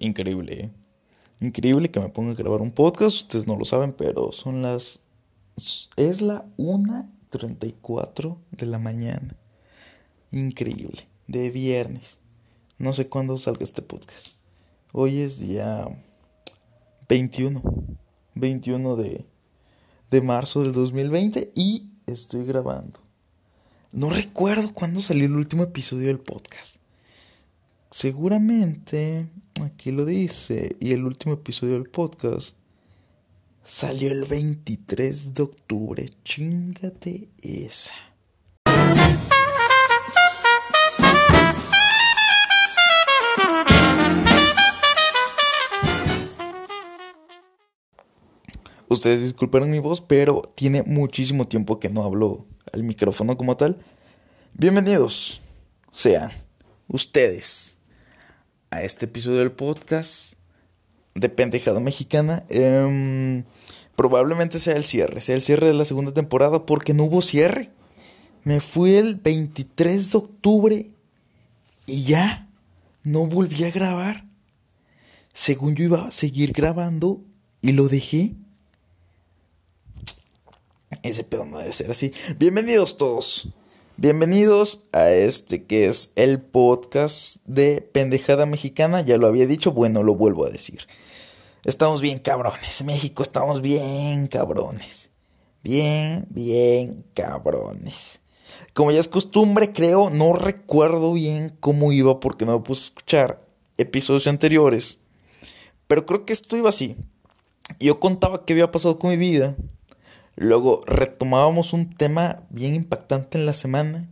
increíble, ¿eh? Increíble que me ponga a grabar un podcast. Ustedes no lo saben, pero son las. Es la 1.34 de la mañana. Increíble. De viernes. No sé cuándo salga este podcast. Hoy es día 21. 21 de, de marzo del 2020 y estoy grabando. No recuerdo cuándo salió el último episodio del podcast. Seguramente, aquí lo dice, y el último episodio del podcast salió el 23 de octubre. Chingate esa. Ustedes disculparán mi voz, pero tiene muchísimo tiempo que no hablo al micrófono como tal. Bienvenidos sean ustedes a este episodio del podcast de Pendejada Mexicana. Em, probablemente sea el cierre, sea el cierre de la segunda temporada porque no hubo cierre. Me fui el 23 de octubre y ya no volví a grabar. Según yo iba a seguir grabando y lo dejé. Ese pedo no debe ser así. Bienvenidos todos. Bienvenidos a este que es el podcast de Pendejada Mexicana. Ya lo había dicho, bueno, lo vuelvo a decir. Estamos bien cabrones. México, estamos bien cabrones. Bien, bien cabrones. Como ya es costumbre, creo, no recuerdo bien cómo iba porque no puse escuchar episodios anteriores. Pero creo que esto iba así. Yo contaba qué había pasado con mi vida Luego retomábamos un tema bien impactante en la semana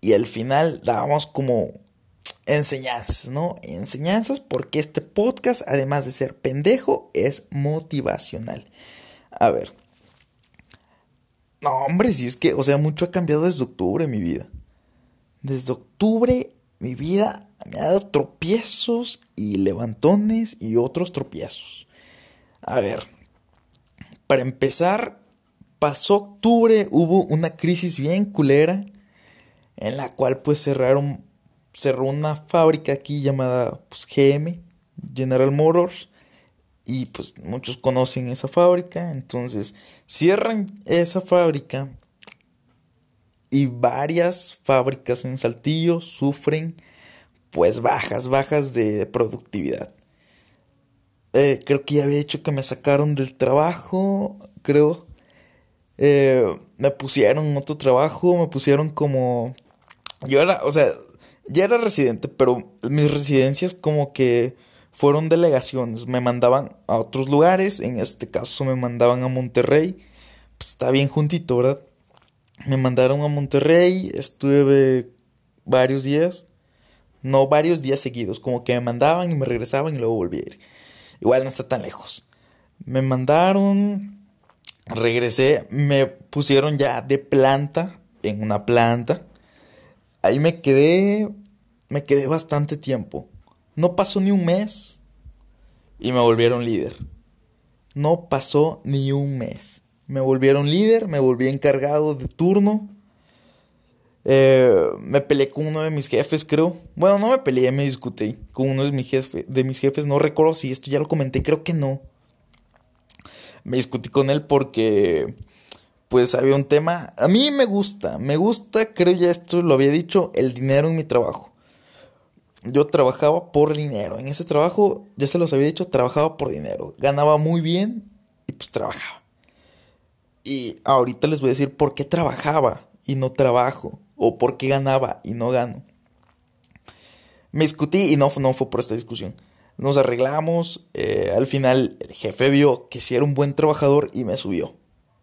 y al final dábamos como enseñanzas, ¿no? Enseñanzas porque este podcast, además de ser pendejo, es motivacional. A ver. No, hombre, si es que, o sea, mucho ha cambiado desde octubre mi vida. Desde octubre mi vida me ha dado tropiezos y levantones y otros tropiezos. A ver, para empezar, pasó octubre, hubo una crisis bien culera en la cual pues cerraron, cerró una fábrica aquí llamada pues, GM, General Motors, y pues muchos conocen esa fábrica, entonces cierran esa fábrica y varias fábricas en Saltillo sufren pues bajas, bajas de productividad. Eh, creo que ya había hecho que me sacaron del trabajo, creo. Eh, me pusieron otro trabajo, me pusieron como... Yo era, o sea, ya era residente, pero mis residencias como que fueron delegaciones, me mandaban a otros lugares, en este caso me mandaban a Monterrey, pues está bien juntito, ¿verdad? Me mandaron a Monterrey, estuve varios días, no varios días seguidos, como que me mandaban y me regresaban y luego volví a ir. Igual no está tan lejos. Me mandaron, regresé, me pusieron ya de planta, en una planta. Ahí me quedé, me quedé bastante tiempo. No pasó ni un mes y me volvieron líder. No pasó ni un mes. Me volvieron líder, me volví encargado de turno. Eh, me peleé con uno de mis jefes, creo. Bueno, no me peleé, me discutí con uno de mis, de mis jefes. No recuerdo si esto ya lo comenté, creo que no me discutí con él porque pues había un tema. A mí me gusta, me gusta, creo ya esto lo había dicho, el dinero en mi trabajo. Yo trabajaba por dinero. En ese trabajo, ya se los había dicho, trabajaba por dinero. Ganaba muy bien y pues trabajaba. Y ahorita les voy a decir por qué trabajaba y no trabajo. O por qué ganaba y no gano. Me discutí y no, no fue por esta discusión. Nos arreglamos. Eh, al final el jefe vio que sí era un buen trabajador y me subió.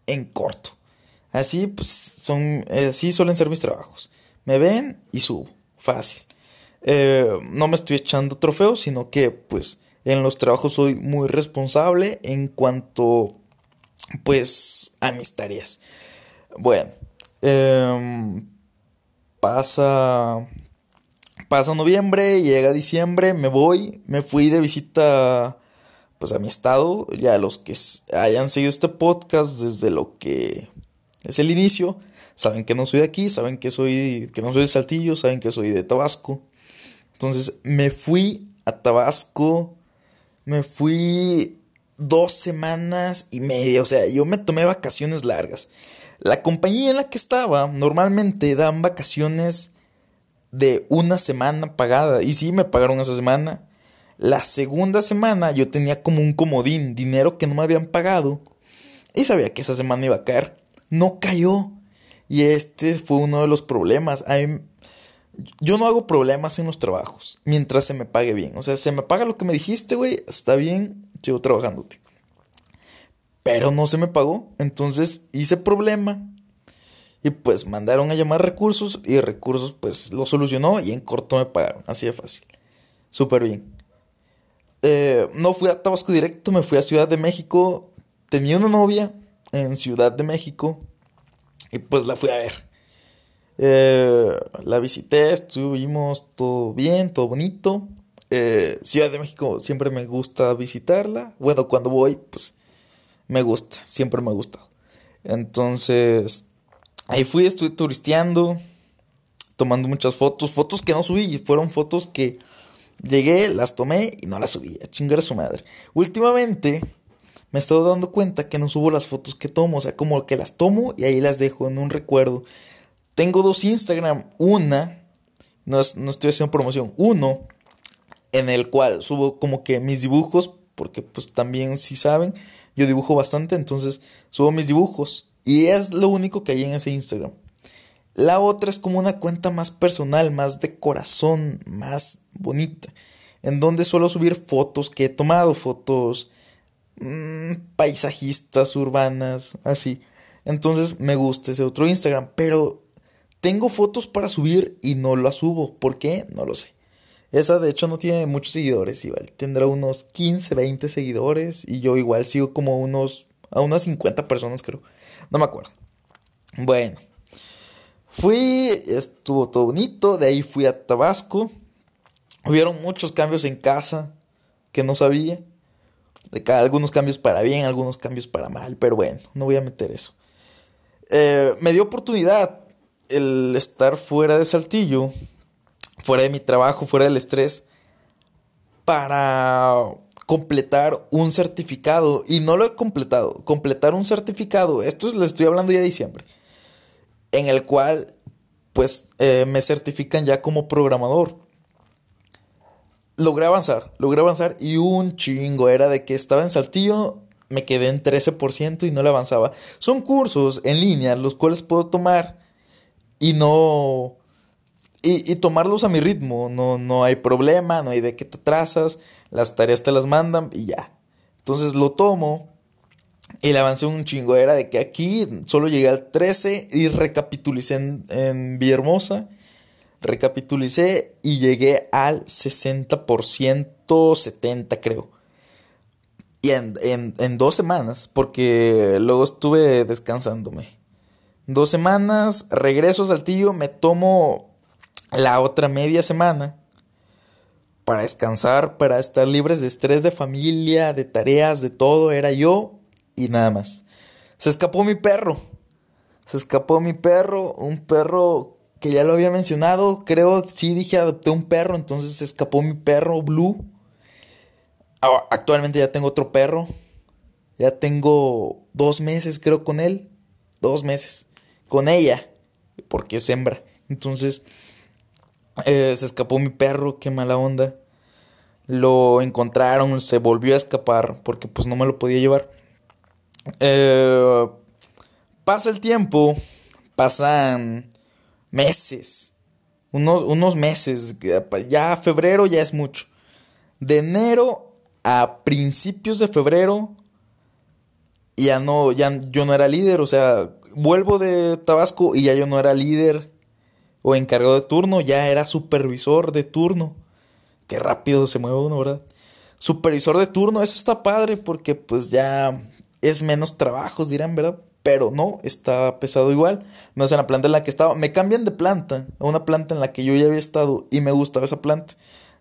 En corto. Así pues son. Así suelen ser mis trabajos. Me ven y subo. Fácil. Eh, no me estoy echando trofeos, sino que pues en los trabajos soy muy responsable en cuanto pues a mis tareas. Bueno, em, pasa Pasa noviembre, llega diciembre, me voy, me fui de visita pues a mi estado, ya los que hayan seguido este podcast desde lo que es el inicio, saben que no soy de aquí, saben que soy que no soy de Saltillo, saben que soy de Tabasco. Entonces me fui a Tabasco. Me fui dos semanas y media. O sea, yo me tomé vacaciones largas. La compañía en la que estaba normalmente dan vacaciones de una semana pagada. Y sí, me pagaron esa semana. La segunda semana yo tenía como un comodín, dinero que no me habían pagado. Y sabía que esa semana iba a caer. No cayó. Y este fue uno de los problemas. yo no hago problemas en los trabajos mientras se me pague bien. O sea, se me paga lo que me dijiste, güey, está bien, sigo trabajando. Pero no se me pagó. Entonces hice problema. Y pues mandaron a llamar recursos y recursos pues lo solucionó y en corto me pagaron. Así de fácil. Súper bien. Eh, no fui a Tabasco directo, me fui a Ciudad de México. Tenía una novia en Ciudad de México y pues la fui a ver. Eh, la visité, estuvimos todo bien, todo bonito. Eh, Ciudad de México siempre me gusta visitarla. Bueno, cuando voy, pues me gusta, siempre me ha gustado. Entonces, ahí fui, estuve turisteando, tomando muchas fotos, fotos que no subí, fueron fotos que llegué, las tomé y no las subí, a chingar a su madre. Últimamente me he estado dando cuenta que no subo las fotos que tomo, o sea, como que las tomo y ahí las dejo en un recuerdo. Tengo dos Instagram, una, no, no estoy haciendo promoción, uno en el cual subo como que mis dibujos, porque pues también si saben, yo dibujo bastante, entonces subo mis dibujos. Y es lo único que hay en ese Instagram. La otra es como una cuenta más personal, más de corazón, más bonita. En donde suelo subir fotos que he tomado, fotos mmm, paisajistas, urbanas, así. Entonces me gusta ese otro Instagram. Pero tengo fotos para subir y no las subo. ¿Por qué? No lo sé. Esa de hecho no tiene muchos seguidores, igual tendrá unos 15, 20 seguidores y yo igual sigo como unos a unas 50 personas creo. No me acuerdo. Bueno. Fui, estuvo todo bonito, de ahí fui a Tabasco. Hubieron muchos cambios en casa que no sabía. De algunos cambios para bien, algunos cambios para mal, pero bueno, no voy a meter eso. Eh, me dio oportunidad el estar fuera de Saltillo fuera de mi trabajo, fuera del estrés, para completar un certificado. Y no lo he completado. Completar un certificado, esto le estoy hablando ya de diciembre, en el cual pues eh, me certifican ya como programador. Logré avanzar, logré avanzar y un chingo era de que estaba en Saltillo, me quedé en 13% y no le avanzaba. Son cursos en línea los cuales puedo tomar y no y, tomarlos a mi ritmo. No, no hay problema, no hay de qué te atrasas. Las tareas te las mandan y ya. Entonces lo tomo. Y le avancé un chingo. Era de que aquí solo llegué al 13 y recapitulicé en, en Villahermosa. Recapitulicé y llegué al 60%, 70% creo. Y en, en, en, dos semanas, porque luego estuve descansándome. Dos semanas, regreso a Saltillo, me tomo la otra media semana para descansar, para estar libres de estrés de familia, de tareas, de todo, era yo y nada más. Se escapó mi perro. Se escapó mi perro, un perro que ya lo había mencionado, creo, sí dije adopté un perro, entonces se escapó mi perro Blue. Ah, actualmente ya tengo otro perro. Ya tengo dos meses creo con él. Dos meses. Con ella. Porque es hembra. Entonces eh, se escapó mi perro, qué mala onda. Lo encontraron, se volvió a escapar porque pues no me lo podía llevar. Eh, pasa el tiempo, pasan meses, unos, unos meses, ya febrero ya es mucho. De enero a principios de febrero ya no, ya yo no era líder, o sea, vuelvo de Tabasco y ya yo no era líder o encargado de turno, ya era supervisor de turno. Qué rápido se mueve uno, ¿verdad? Supervisor de turno, eso está padre porque pues ya es menos trabajos, dirán, ¿verdad? Pero no, está pesado igual. No es la planta en la que estaba. Me cambian de planta a una planta en la que yo ya había estado y me gustaba esa planta.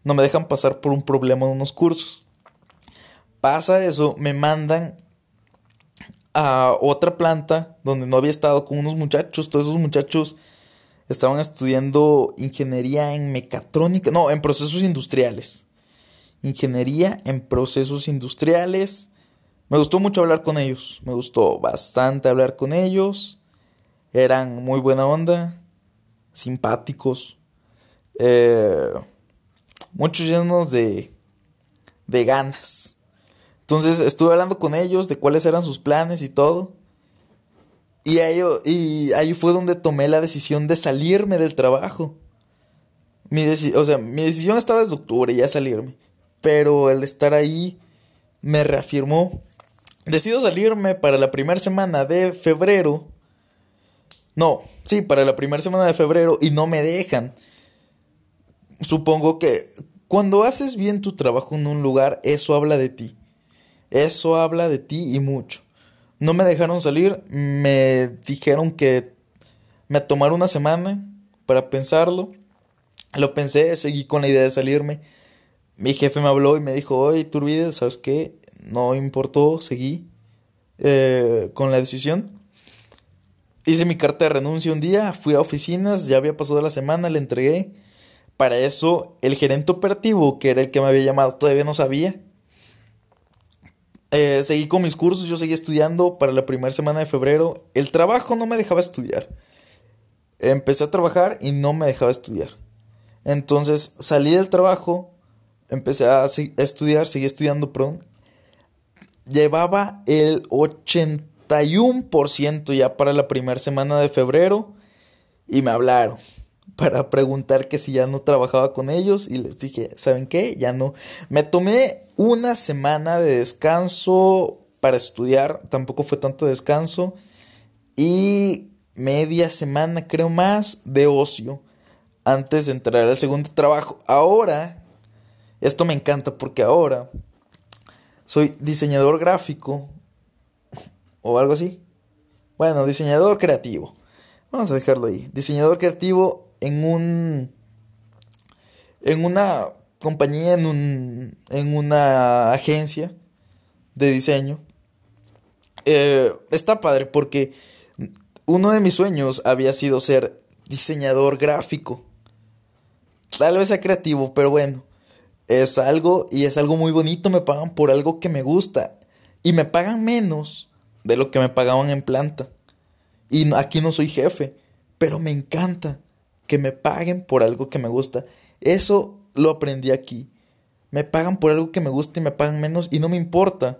No me dejan pasar por un problema en unos cursos. Pasa eso, me mandan a otra planta donde no había estado con unos muchachos. Todos esos muchachos estaban estudiando ingeniería en mecatrónica, no, en procesos industriales. ingeniería en procesos industriales. Me gustó mucho hablar con ellos, me gustó bastante hablar con ellos. Eran muy buena onda, simpáticos, eh, muchos llenos de, de ganas. Entonces estuve hablando con ellos de cuáles eran sus planes y todo. Y ahí, y ahí fue donde tomé la decisión de salirme del trabajo. Mi o sea, mi decisión estaba desde octubre ya salirme. Pero el estar ahí me reafirmó. Decido salirme para la primera semana de febrero. No, sí, para la primera semana de febrero y no me dejan. Supongo que cuando haces bien tu trabajo en un lugar, eso habla de ti. Eso habla de ti y mucho. No me dejaron salir, me dijeron que me tomaron una semana para pensarlo. Lo pensé, seguí con la idea de salirme. Mi jefe me habló y me dijo, oye, Turbide, ¿sabes qué? No importó, seguí eh, con la decisión. Hice mi carta de renuncia un día, fui a oficinas, ya había pasado la semana, le entregué. Para eso, el gerente operativo, que era el que me había llamado, todavía no sabía. Eh, seguí con mis cursos, yo seguí estudiando para la primera semana de febrero. El trabajo no me dejaba estudiar. Empecé a trabajar y no me dejaba estudiar. Entonces salí del trabajo, empecé a, estudiar, seguí estudiando, perdón. Llevaba el 81% ya para la primera semana de febrero y me hablaron para preguntar que si ya no trabajaba con ellos y les dije, ¿saben qué? Ya no. Me tomé una semana de descanso para estudiar, tampoco fue tanto descanso y media semana creo más de ocio antes de entrar al segundo trabajo. Ahora, esto me encanta porque ahora soy diseñador gráfico o algo así. Bueno, diseñador creativo. Vamos a dejarlo ahí. Diseñador creativo en un en una compañía, en, un, en una agencia de diseño. Eh, está padre porque uno de mis sueños había sido ser diseñador gráfico. Tal vez sea creativo, pero bueno, es algo y es algo muy bonito. Me pagan por algo que me gusta y me pagan menos de lo que me pagaban en planta. Y aquí no soy jefe, pero me encanta que me paguen por algo que me gusta. Eso lo aprendí aquí. Me pagan por algo que me gusta y me pagan menos y no me importa.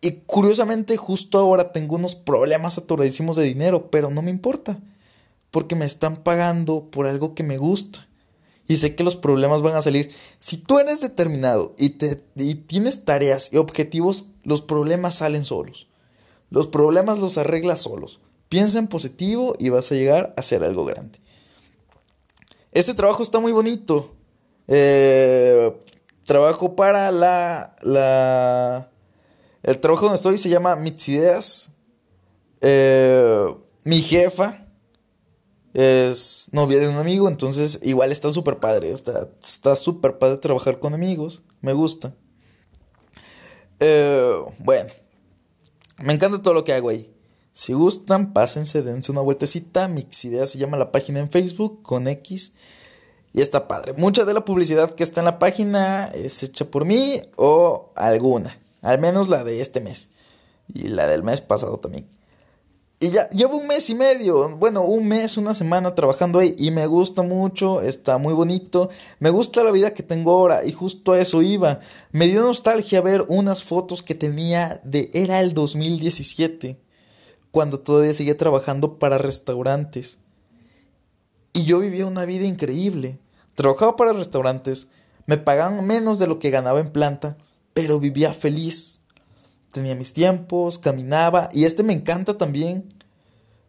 Y curiosamente justo ahora tengo unos problemas atoradísimos de dinero, pero no me importa. Porque me están pagando por algo que me gusta. Y sé que los problemas van a salir. Si tú eres determinado y, te, y tienes tareas y objetivos, los problemas salen solos. Los problemas los arreglas solos. Piensa en positivo y vas a llegar a hacer algo grande. Este trabajo está muy bonito. Eh, trabajo para la, la... El trabajo donde estoy se llama Mis Ideas. Eh, mi jefa es novia de un amigo, entonces igual está súper padre. Está súper padre trabajar con amigos. Me gusta. Eh, bueno, me encanta todo lo que hago ahí. Si gustan, pásense, dense una vueltecita. Mixidea se llama la página en Facebook con X. Y está padre. Mucha de la publicidad que está en la página es hecha por mí o alguna. Al menos la de este mes. Y la del mes pasado también. Y ya llevo un mes y medio, bueno, un mes, una semana trabajando ahí y me gusta mucho, está muy bonito, me gusta la vida que tengo ahora y justo a eso iba. Me dio nostalgia ver unas fotos que tenía de era el 2017 cuando todavía seguía trabajando para restaurantes. Y yo vivía una vida increíble. Trabajaba para restaurantes, me pagaban menos de lo que ganaba en planta, pero vivía feliz. Tenía mis tiempos, caminaba, y este me encanta también.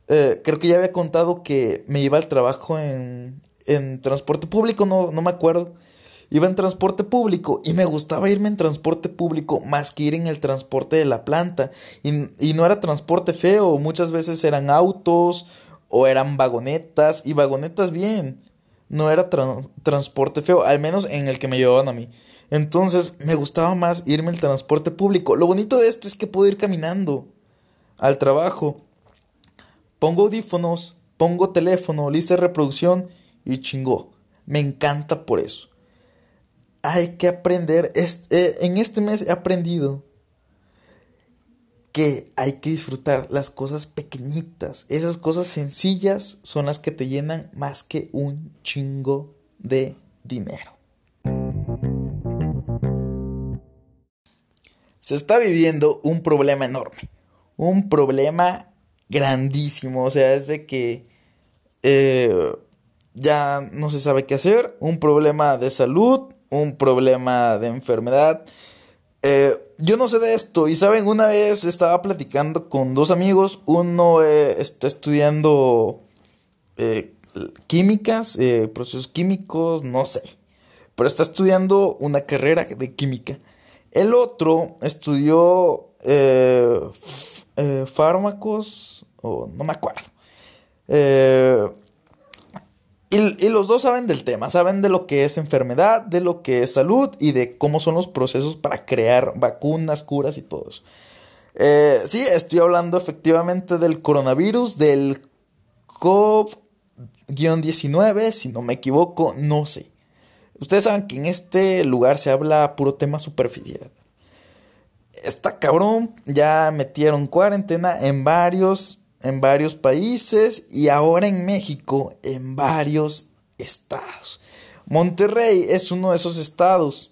Eh, creo que ya había contado que me iba al trabajo en, en transporte público, no, no me acuerdo iba en transporte público y me gustaba irme en transporte público más que ir en el transporte de la planta. Y, no era transporte feo, muchas veces eran autos o eran vagonetas y vagonetas bien. No era transporte feo, al menos en el que me llevaban a mí. Entonces me gustaba más irme en transporte público. Lo bonito de esto es que puedo ir caminando al trabajo. Pongo audífonos, pongo teléfono, lista de reproducción y chingó. Me encanta por eso hay que aprender, eh, en este mes he aprendido que hay que disfrutar las cosas pequeñitas. Esas cosas sencillas son las que te llenan más que un chingo de dinero. Se está viviendo un problema enorme. Un problema grandísimo. O sea, es de que eh, ya no se sabe qué hacer. Un problema de salud. Un problema de enfermedad. Eh, yo no sé de esto. Y saben, una vez estaba platicando con dos amigos. Uno eh, está estudiando químicas, procesos químicos, no sé. Pero está estudiando una carrera de química. El otro estudió fármacos o no me acuerdo. Eh, y, los dos saben del tema, saben de lo que es enfermedad, de lo que es salud y de cómo son los procesos para crear vacunas, curas y todo eso. Eh, sí, estoy hablando efectivamente del coronavirus, del COVID-19, si no me equivoco, no sé. Ustedes saben que en este lugar se habla puro tema superficial. Está cabrón, ya metieron cuarentena en varios en varios países y ahora en México en varios estados. Monterrey es uno de esos estados.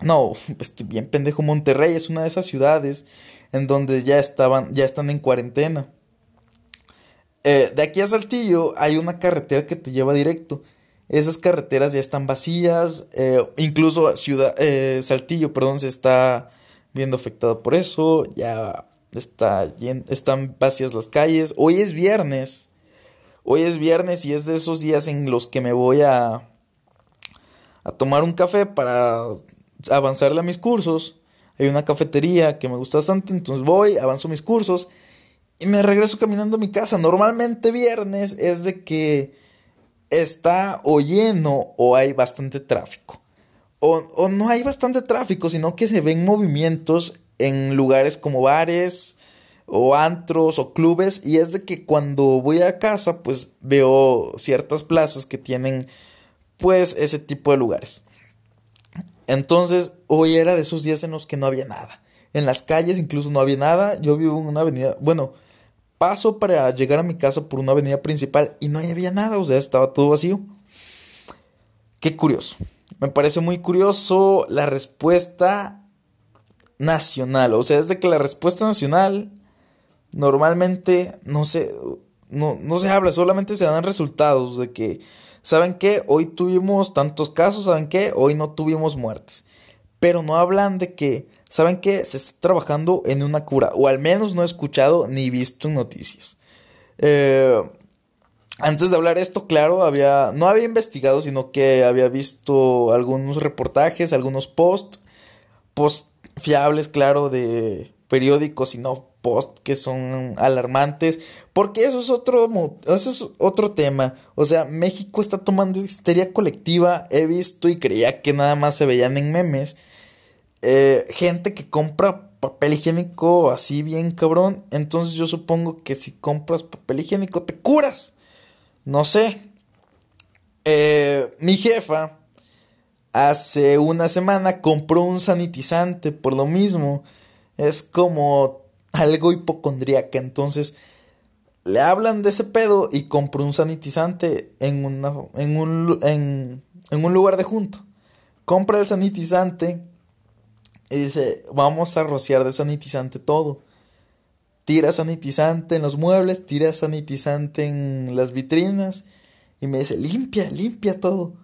No, estoy bien pendejo. Monterrey es una de esas ciudades en donde ya estaban, ya están en cuarentena. Eh, de aquí a Saltillo hay una carretera que te lleva directo. Esas carreteras ya están vacías. Eh, incluso ciudad, eh, Saltillo, perdón, se está viendo afectado por eso. Ya Está, están vacías las calles. Hoy es viernes. Hoy es viernes y es de esos días en los que me voy a, a tomar un café para avanzarle a mis cursos. Hay una cafetería que me gusta bastante, entonces voy, avanzo mis cursos y me regreso caminando a mi casa. Normalmente viernes es de que está o lleno o hay bastante tráfico. O, o no hay bastante tráfico, sino que se ven movimientos en lugares como bares o antros o clubes y es de que cuando voy a casa pues veo ciertas plazas que tienen pues ese tipo de lugares. Entonces hoy era de esos días en los que no había nada. En las calles incluso no había nada. Yo vivo en una avenida, bueno, paso para llegar a mi casa por una avenida principal y no había nada, o sea, estaba todo vacío. Qué curioso. Me parece muy curioso la respuesta nacional. O sea, es de que la respuesta nacional normalmente no se, no, no se habla, solamente se dan resultados de que, ¿saben qué? Hoy tuvimos tantos casos, ¿saben qué? Hoy no tuvimos muertes. Pero no hablan de que, ¿saben qué? Se está trabajando en una cura, o al menos no he escuchado ni visto noticias. Eh, antes de hablar esto, claro, había, no había investigado, sino que había visto algunos reportajes, algunos posts, post fiables, claro, de periódicos y no post que son alarmantes, porque eso es otro eso es otro tema. O sea, México está tomando histeria colectiva, he visto y creía que nada más se veían en memes. Eh, gente que compra papel higiénico así bien cabrón, entonces yo supongo que si compras papel higiénico te curas. No sé. Eh, mi jefa hace una semana compró un sanitizante por lo mismo. Es como algo hipocondríaca. Entonces le hablan de ese pedo y compró un sanitizante en, una, en, un, en, en un lugar de junto. Compra el sanitizante y dice, vamos a rociar de sanitizante todo. Tira sanitizante en los muebles, tira sanitizante en las vitrinas y me dice, limpia, limpia todo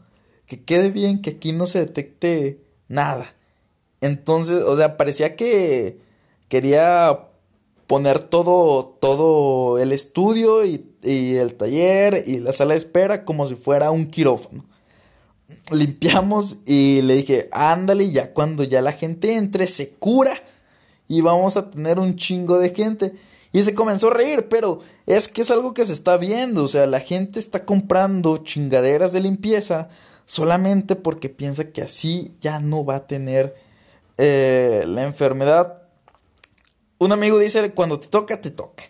que quede bien, que aquí no se detecte nada. Entonces, o sea, parecía que quería poner todo, todo el estudio y, y, el taller y la sala de espera como si fuera un quirófano. Limpiamos y le dije, ándale, ya cuando ya la gente entre se cura y vamos a tener un chingo de gente. Y se comenzó a reír, pero es que es algo que se está viendo, o sea, la gente está comprando chingaderas de limpieza solamente porque piensa que así ya no va a tener eh, la enfermedad. Un amigo dice, cuando te toca, te toca.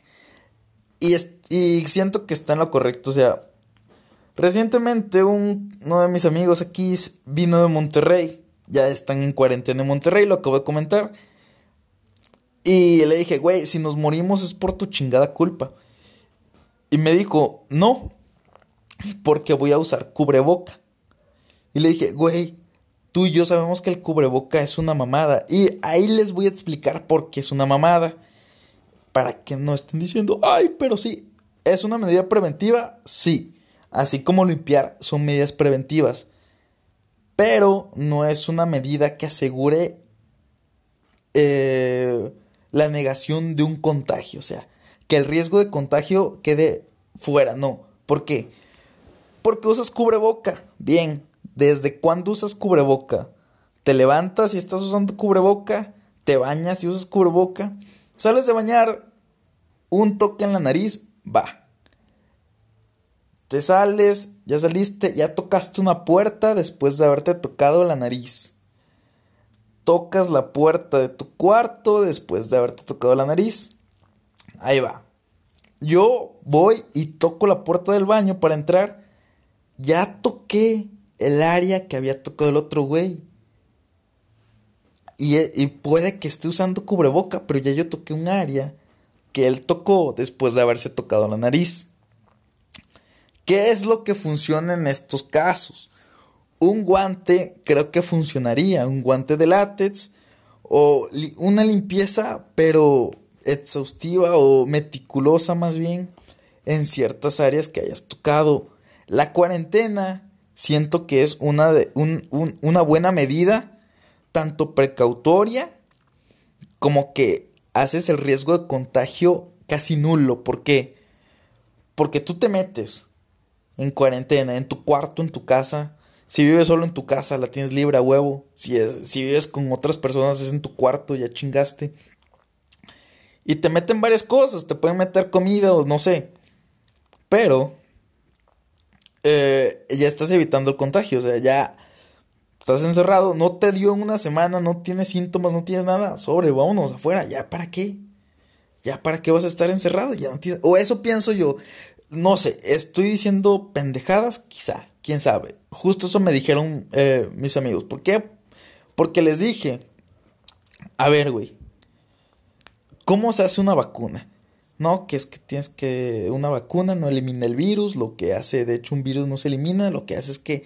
Y, y siento que está en lo correcto, o sea, Recientemente un, uno de mis amigos aquí vino de Monterrey. Ya están en cuarentena en Monterrey, lo acabo de comentar. Y le dije, güey, si nos morimos es por tu chingada culpa. Y me dijo, no, porque voy a usar cubreboca. Y le dije, güey, tú y yo sabemos que el cubreboca es una mamada. Y ahí les voy a explicar por qué es una mamada. Para que no estén diciendo, ay, pero sí, ¿es una medida preventiva? Sí. Así como limpiar son medidas preventivas. Pero no es una medida que asegure eh, la negación de un contagio, o sea, que el riesgo de contagio quede fuera, no. ¿Por qué? Porque usas cubreboca. Bien, ¿desde cuándo usas cubreboca? Te levantas y estás usando cubreboca, te bañas y usas cubreboca, sales de bañar, un toque en la nariz, va. Te sales, ya saliste, ya tocaste una puerta después de haberte tocado la nariz tocas la puerta de tu cuarto después de haberte tocado la nariz. Ahí va. Yo voy y toco la puerta del baño para entrar. Ya toqué el área que había tocado el otro güey. Y, y, puede que esté usando cubreboca, pero ya yo toqué un área que él tocó después de haberse tocado la nariz. ¿Qué es lo que funciona en estos casos? un guante creo que funcionaría, un guante de látex o una limpieza pero exhaustiva o meticulosa más bien en ciertas áreas que hayas tocado. La cuarentena siento que es una, de, una buena medida, tanto precautoria como que haces el riesgo de contagio casi nulo. ¿Por qué? Porque tú te metes en cuarentena, en tu cuarto, en tu casa, si vives solo en tu casa, la tienes libre a huevo. Si, si vives con otras personas, es en tu cuarto, ya chingaste. Y te meten varias cosas, te pueden meter comida o no sé. Pero eh, ya estás evitando el contagio, o sea, ya estás encerrado, no te dio una semana, no tienes síntomas, no tienes nada. Sobre, vámonos afuera, ¿ya para qué? ¿Ya para qué vas a estar encerrado? Ya no. O eso pienso yo. No sé, estoy diciendo pendejadas, quizá, quién sabe. Justo eso me dijeron eh, mis amigos. ¿Por qué? Porque les dije, a ver, güey, ¿cómo se hace una vacuna? No, que es que tienes que una vacuna no elimina el virus, lo que hace, de hecho un virus no se elimina, lo que hace es que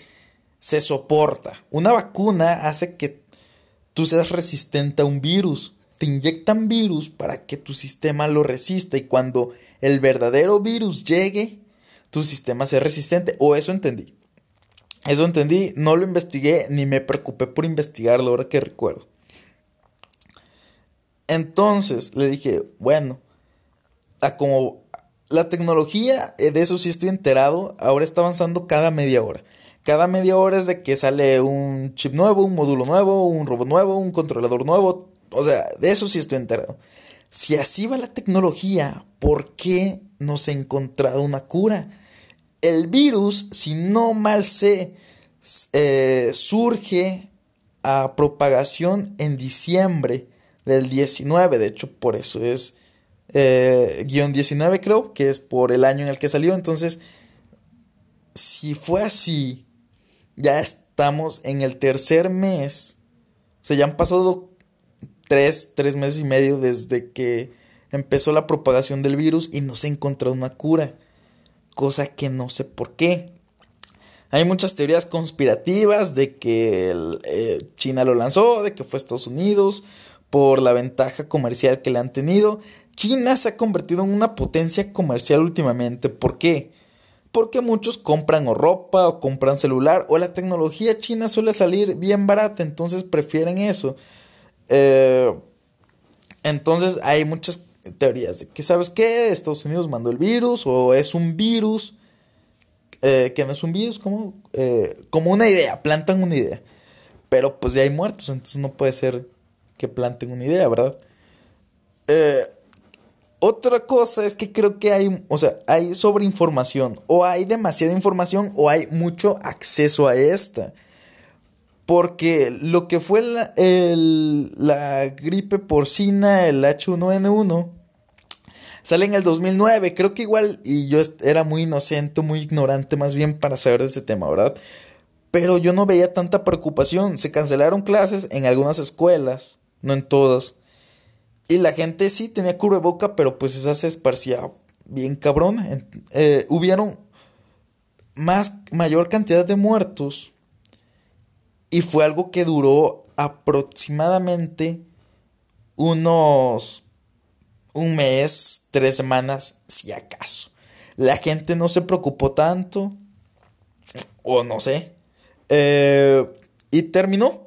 se soporta. Una vacuna hace que tú seas resistente a un virus. Te inyectan virus para que tu sistema lo resista y cuando el verdadero virus llegue, tu sistema sea resistente. O eso entendí. Eso entendí, no lo investigué ni me preocupé por investigarlo ahora que recuerdo. Entonces le dije, bueno, a como la tecnología, eh, de eso sí estoy enterado, ahora está avanzando cada media hora. Cada media hora es de que sale un chip nuevo, un módulo nuevo, un robot nuevo, un controlador nuevo. O sea, de eso sí estoy enterado. Si así va la tecnología, ¿por qué no se ha encontrado una cura? El virus, si no mal sé, eh, surge a propagación en diciembre del 19. De hecho, por eso es eh, guion 19, creo, que es por el año en el que salió. Entonces, si fue así, ya estamos en el tercer mes. O sea, ya han pasado tres, tres meses y medio desde que empezó la propagación del virus y no se ha encontrado una cura. Cosa que no sé por qué. Hay muchas teorías conspirativas de que eh, China lo lanzó, de que fue Estados Unidos, por la ventaja comercial que le han tenido. China se ha convertido en una potencia comercial últimamente. ¿Por qué? Porque muchos compran o ropa o compran celular o la tecnología china suele salir bien barata, entonces prefieren eso. Eh, entonces hay muchas teorías de que, ¿sabes qué? Estados Unidos mandó el virus o es un virus. Eh, que no es un virus, como, eh, como una idea, plantan una idea. Pero pues ya hay muertos, entonces no puede ser que planten una idea, ¿verdad? Otra cosa es que creo que hay, o sea, hay sobreinformación, o hay demasiada información, o hay mucho acceso a esta. Porque lo que fue la, la gripe porcina, el H1N1, Sale en el 2009, creo que igual, y yo era muy inocente, muy ignorante más bien para saber de ese tema, ¿verdad? Pero yo no veía tanta preocupación. Se cancelaron clases en algunas escuelas, no en todas. Y la gente sí tenía boca, pero pues esa se esparcía bien cabrón. Eh, hubieron más, mayor cantidad de muertos. Y fue algo que duró aproximadamente unos un mes, tres semanas, si acaso. La gente no se preocupó tanto, o no sé. Eh, y terminó,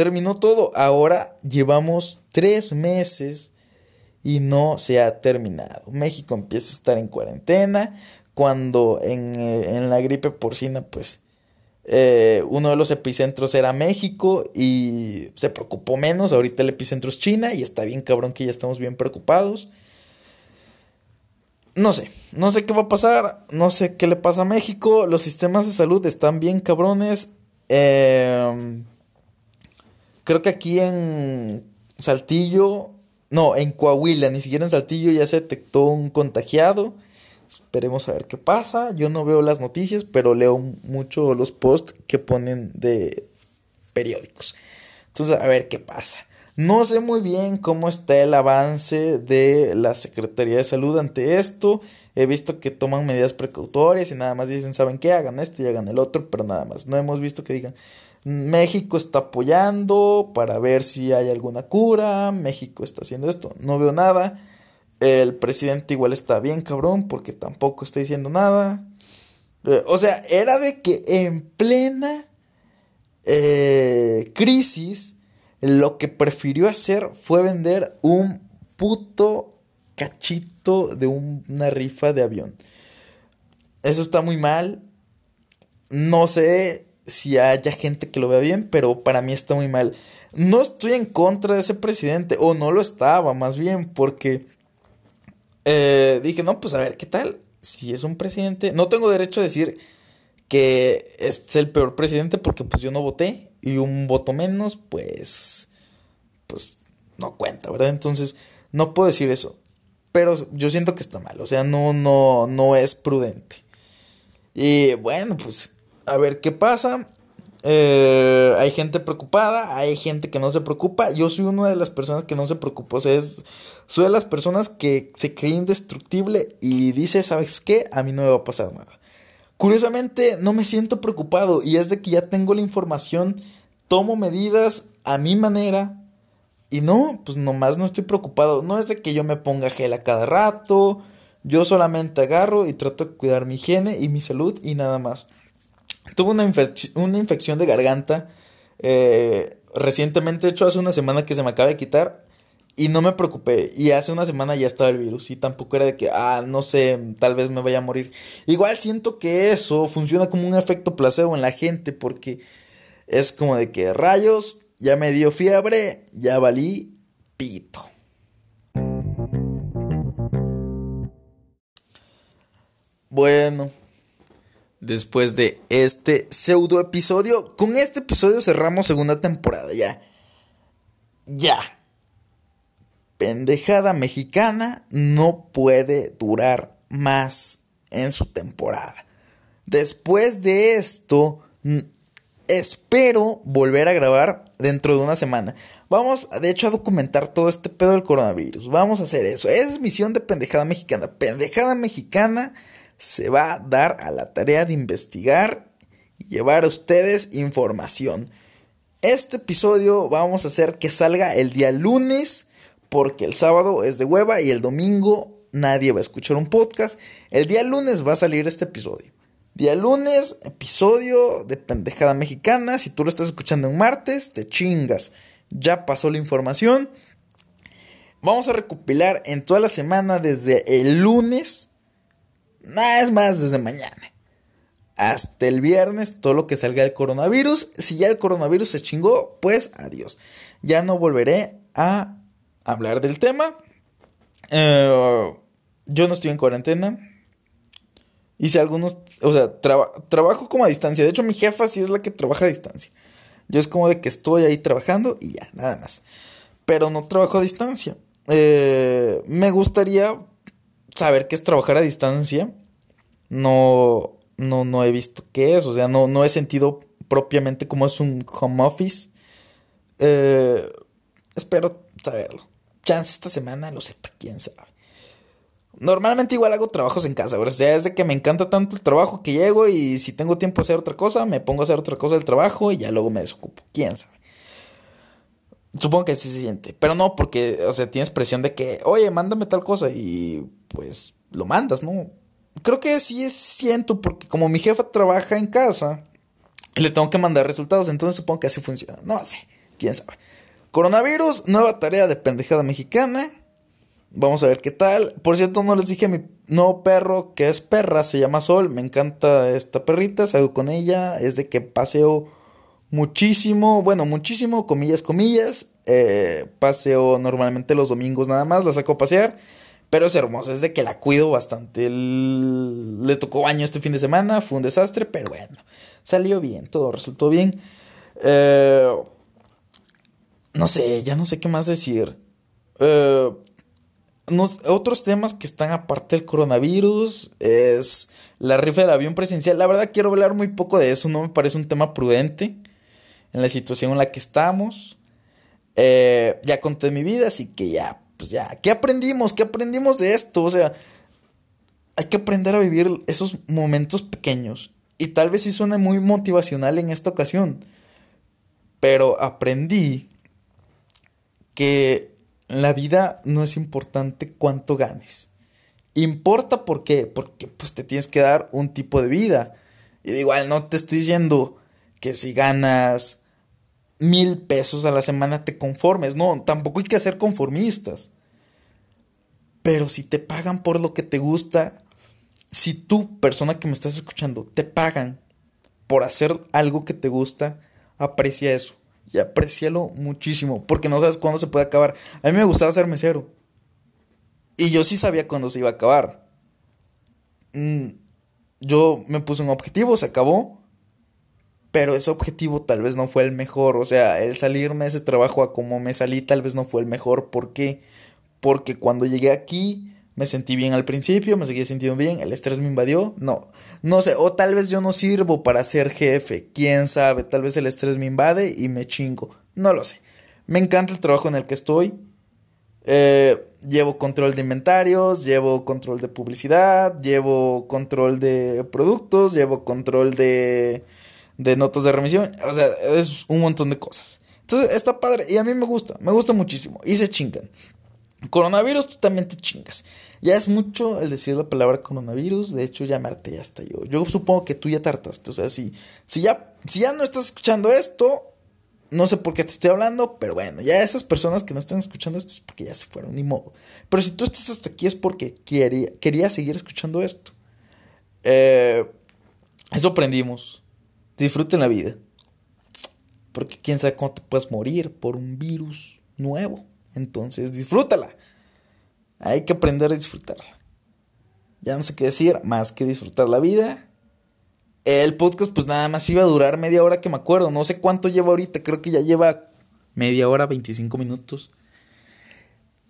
terminó todo. Ahora llevamos tres meses y no se ha terminado. México empieza a estar en cuarentena cuando en, eh, en la gripe porcina pues eh, uno de los epicentros era México y se preocupó menos. Ahorita el epicentro es China y está bien cabrón que ya estamos bien preocupados. No sé, no sé qué va a pasar, no sé qué le pasa a México. Los sistemas de salud están bien cabrones. Em, creo que aquí en Saltillo, no, en Coahuila, ni siquiera en Saltillo ya se detectó un contagiado. Esperemos a ver qué pasa. Yo no veo las noticias, pero leo mucho los posts que ponen de periódicos. Entonces, a ver qué pasa. No sé muy bien cómo está el avance de la Secretaría de Salud ante esto. He visto que toman medidas precautorias y nada más dicen, ¿saben qué? Hagan esto y hagan el otro, pero nada más. No hemos visto que digan, México está apoyando para ver si hay alguna cura, México está haciendo esto. No veo nada. El presidente igual está bien cabrón porque tampoco está diciendo nada. Eh, o sea, era de que en plena eh, crisis lo que prefirió hacer fue vender un puto cachito de una rifa de avión. Eso está muy mal. No sé si haya gente que lo vea bien, pero para mí está muy mal. No estoy en contra de ese presidente, o no lo estaba más bien, porque eh, dije, no, pues a ver, ¿qué tal? Si es un presidente, no tengo derecho a decir que es el peor presidente porque pues yo no voté y un voto menos, pues, pues no cuenta, ¿verdad? Entonces, no puedo decir eso. Pero yo siento que está mal, o sea, no, no, no es prudente. Y bueno, pues a ver qué pasa. Eh, hay gente preocupada, hay gente que no se preocupa. Yo soy una de las personas que no se preocupa. O sea, soy de las personas que se cree indestructible y dice, ¿sabes qué? A mí no me va a pasar nada. Curiosamente, no me siento preocupado y es de que ya tengo la información, tomo medidas a mi manera. Y no, pues nomás no estoy preocupado. No es de que yo me ponga gel a cada rato. Yo solamente agarro y trato de cuidar mi higiene y mi salud y nada más. Tuve una, una infección de garganta eh, recientemente, de hecho hace una semana que se me acaba de quitar y no me preocupé. Y hace una semana ya estaba el virus y tampoco era de que, ah, no sé, tal vez me vaya a morir. Igual siento que eso funciona como un efecto placebo en la gente porque es como de que rayos, ya me dio fiebre, ya valí pito. Bueno, después de este pseudo episodio. Con este episodio cerramos segunda temporada, ya. Ya. Pendejada mexicana no puede durar más en su temporada. Después de esto, espero volver a grabar dentro de una semana. Vamos, de hecho, a documentar todo este pedo del coronavirus. Vamos a hacer eso. Es misión de pendejada mexicana. Pendejada mexicana se va a dar a la tarea de investigar y llevar a ustedes información. Este episodio vamos a hacer que salga el día lunes porque el sábado es de hueva y el domingo nadie va a escuchar un podcast. El día lunes va a salir este episodio. Día lunes, episodio de Pendejada Mexicana. Si tú lo estás escuchando en martes, te chingas. Ya pasó la información. Vamos a recopilar en toda la semana desde el lunes Nada es más desde mañana. Hasta el viernes, todo lo que salga del coronavirus. Si ya el coronavirus se chingó, pues adiós. Ya no volveré a hablar del tema. Eh, yo no estoy en cuarentena. Hice algunos, o sea, trabajo como a distancia. De hecho, mi jefa sí es la que trabaja a distancia. Yo es como de que estoy ahí trabajando y ya, nada más. Pero no trabajo a distancia. Eh, me gustaría saber qué es trabajar a distancia. No, no, no he visto qué es, o sea, no, no he sentido propiamente cómo es un home office. Eh, espero saberlo. Chance esta semana lo sepa, quién sabe. Normalmente igual hago trabajos en casa, o sea, es de que me encanta tanto el trabajo que llego y si tengo tiempo a hacer otra cosa, me pongo a hacer otra cosa del trabajo y ya luego me desocupo, quién sabe. Supongo que así se siente, pero no porque, o sea, tienes presión de que, oye, mándame tal cosa y pues lo mandas, ¿no? Creo que sí es siento porque como mi jefa trabaja en casa, le tengo que mandar resultados, entonces supongo que así funciona. No sé, quién sabe. Coronavirus, nueva tarea de pendejada mexicana. Vamos a ver qué tal. Por cierto, no les dije a mi nuevo perro que es perra, se llama Sol. Me encanta esta perrita, salgo con ella. Es de que paseo muchísimo, bueno, muchísimo, comillas, comillas. Eh, paseo normalmente los domingos nada más, la saco a pasear. Pero es hermosa, es de que la cuido bastante. Le tocó baño este fin de semana, fue un desastre, pero bueno, salió bien, todo resultó bien. Eh, no sé, ya no sé qué más decir. Eh, otros temas que están aparte del coronavirus es la rifa del avión presencial. La verdad quiero hablar muy poco de eso, no me parece un tema prudente en la situación en la que estamos. Eh, ya conté mi vida, así que ya, pues ya, ¿qué aprendimos? ¿Qué aprendimos de esto? O sea, hay que aprender a vivir esos momentos pequeños. Y tal vez sí suene muy motivacional en esta ocasión. Pero aprendí que la vida no es importante cuánto ganes. Importa por qué, porque pues te tienes que dar un tipo de vida. Y igual no te estoy diciendo que si ganas mil pesos a la semana te conformes. No, tampoco hay que ser conformistas. Pero si te pagan por lo que te gusta, si tú, persona que me estás escuchando, te pagan por hacer algo que te gusta, aprecia eso y aprecialo muchísimo, porque no sabes cuándo se puede acabar. A mí me gustaba ser mesero. Y yo sí sabía cuándo se iba a acabar. Mm, yo me puse un objetivo, se acabó. Pero ese objetivo tal vez no fue el mejor. O sea, el salirme de ese trabajo a como me salí tal vez no fue el mejor. ¿Por qué? Porque cuando llegué aquí me sentí bien al principio, me seguía sintiendo bien, el estrés me invadió, no, no sé, o tal vez yo no sirvo para ser jefe, quién sabe, tal vez el estrés me invade y me chingo, no lo sé. Me encanta el trabajo en el que estoy, eh, llevo control de inventarios, llevo control de publicidad, llevo control de productos, llevo control de, de notas de remisión, o sea, es un montón de cosas. Entonces está padre y a mí me gusta, me gusta muchísimo y se chingan. Coronavirus, tú también te chingas. Ya es mucho el decir la palabra coronavirus. De hecho, ya me harté hasta yo. Yo supongo que tú ya te hartaste. O sea, si, si, ya, si ya no estás escuchando esto, no sé por qué te estoy hablando, pero bueno, ya esas personas que no están escuchando esto es porque ya se fueron, ni modo. Pero si tú estás hasta aquí es porque quería, quería seguir escuchando esto. Eh, eso aprendimos. Disfruten la vida. Porque quién sabe cuándo te puedes morir por un virus nuevo. Entonces disfrútala. Hay que aprender a disfrutarla. Ya no sé qué decir, más que disfrutar la vida. El podcast pues nada más iba a durar media hora que me acuerdo. No sé cuánto lleva ahorita, creo que ya lleva media hora, 25 minutos.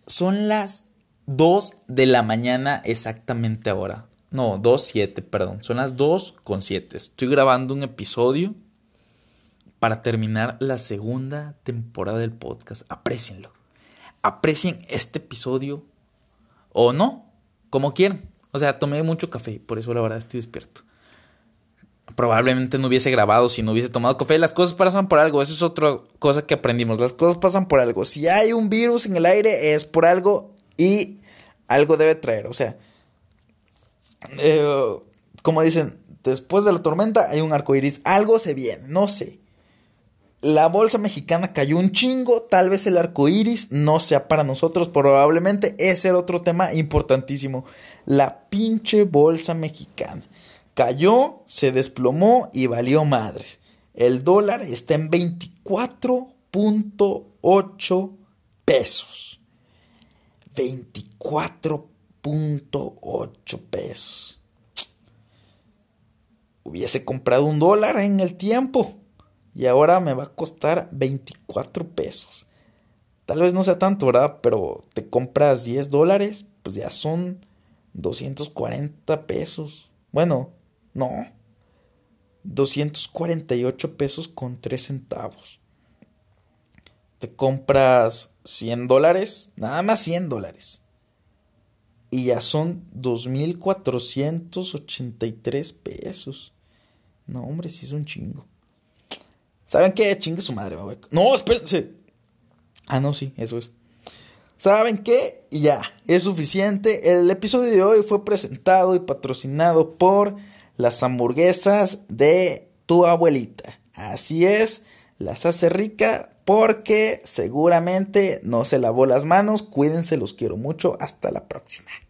Son las 2 de la mañana exactamente ahora. No, 2, 7, perdón. Son las 2 con 7. Estoy grabando un episodio para terminar la segunda temporada del podcast. Aprecienlo aprecien este episodio o no, como quieran. O sea, tomé mucho café, por eso la verdad estoy despierto. Probablemente no hubiese grabado si no hubiese tomado café. Las cosas pasan por algo. Esa es otra cosa que aprendimos. Las cosas pasan por algo. Si hay un virus en el aire es por algo y algo debe traer. O sea, eh, como dicen, después de la tormenta hay un arco iris. Algo se viene, no sé. La bolsa mexicana cayó un chingo, tal vez el arco iris no sea para nosotros, probablemente ese era otro tema importantísimo. La pinche bolsa mexicana cayó, se desplomó y valió madres. El dólar está en 24.8 pesos. 24.8 pesos. Hubiese comprado un dólar en el tiempo y ahora me va a costar 24 pesos. Tal vez no sea tanto, ¿verdad? Pero te compras 10 dólares, pues ya son 240 pesos. Bueno, no. 248 pesos con 3 centavos. Te compras 100 dólares, nada más 100 dólares. Y ya son 2.483 pesos. No, hombre, sí es un chingo. ¿Saben qué? Chingue su madre. No, espérense. Ah, no, sí, eso es. ¿Saben qué? Ya, es suficiente. El episodio de hoy fue presentado y patrocinado por las hamburguesas de tu abuelita. Así es, las hace rica porque seguramente no se lavó las manos. Cuídense, los quiero mucho. Hasta la próxima.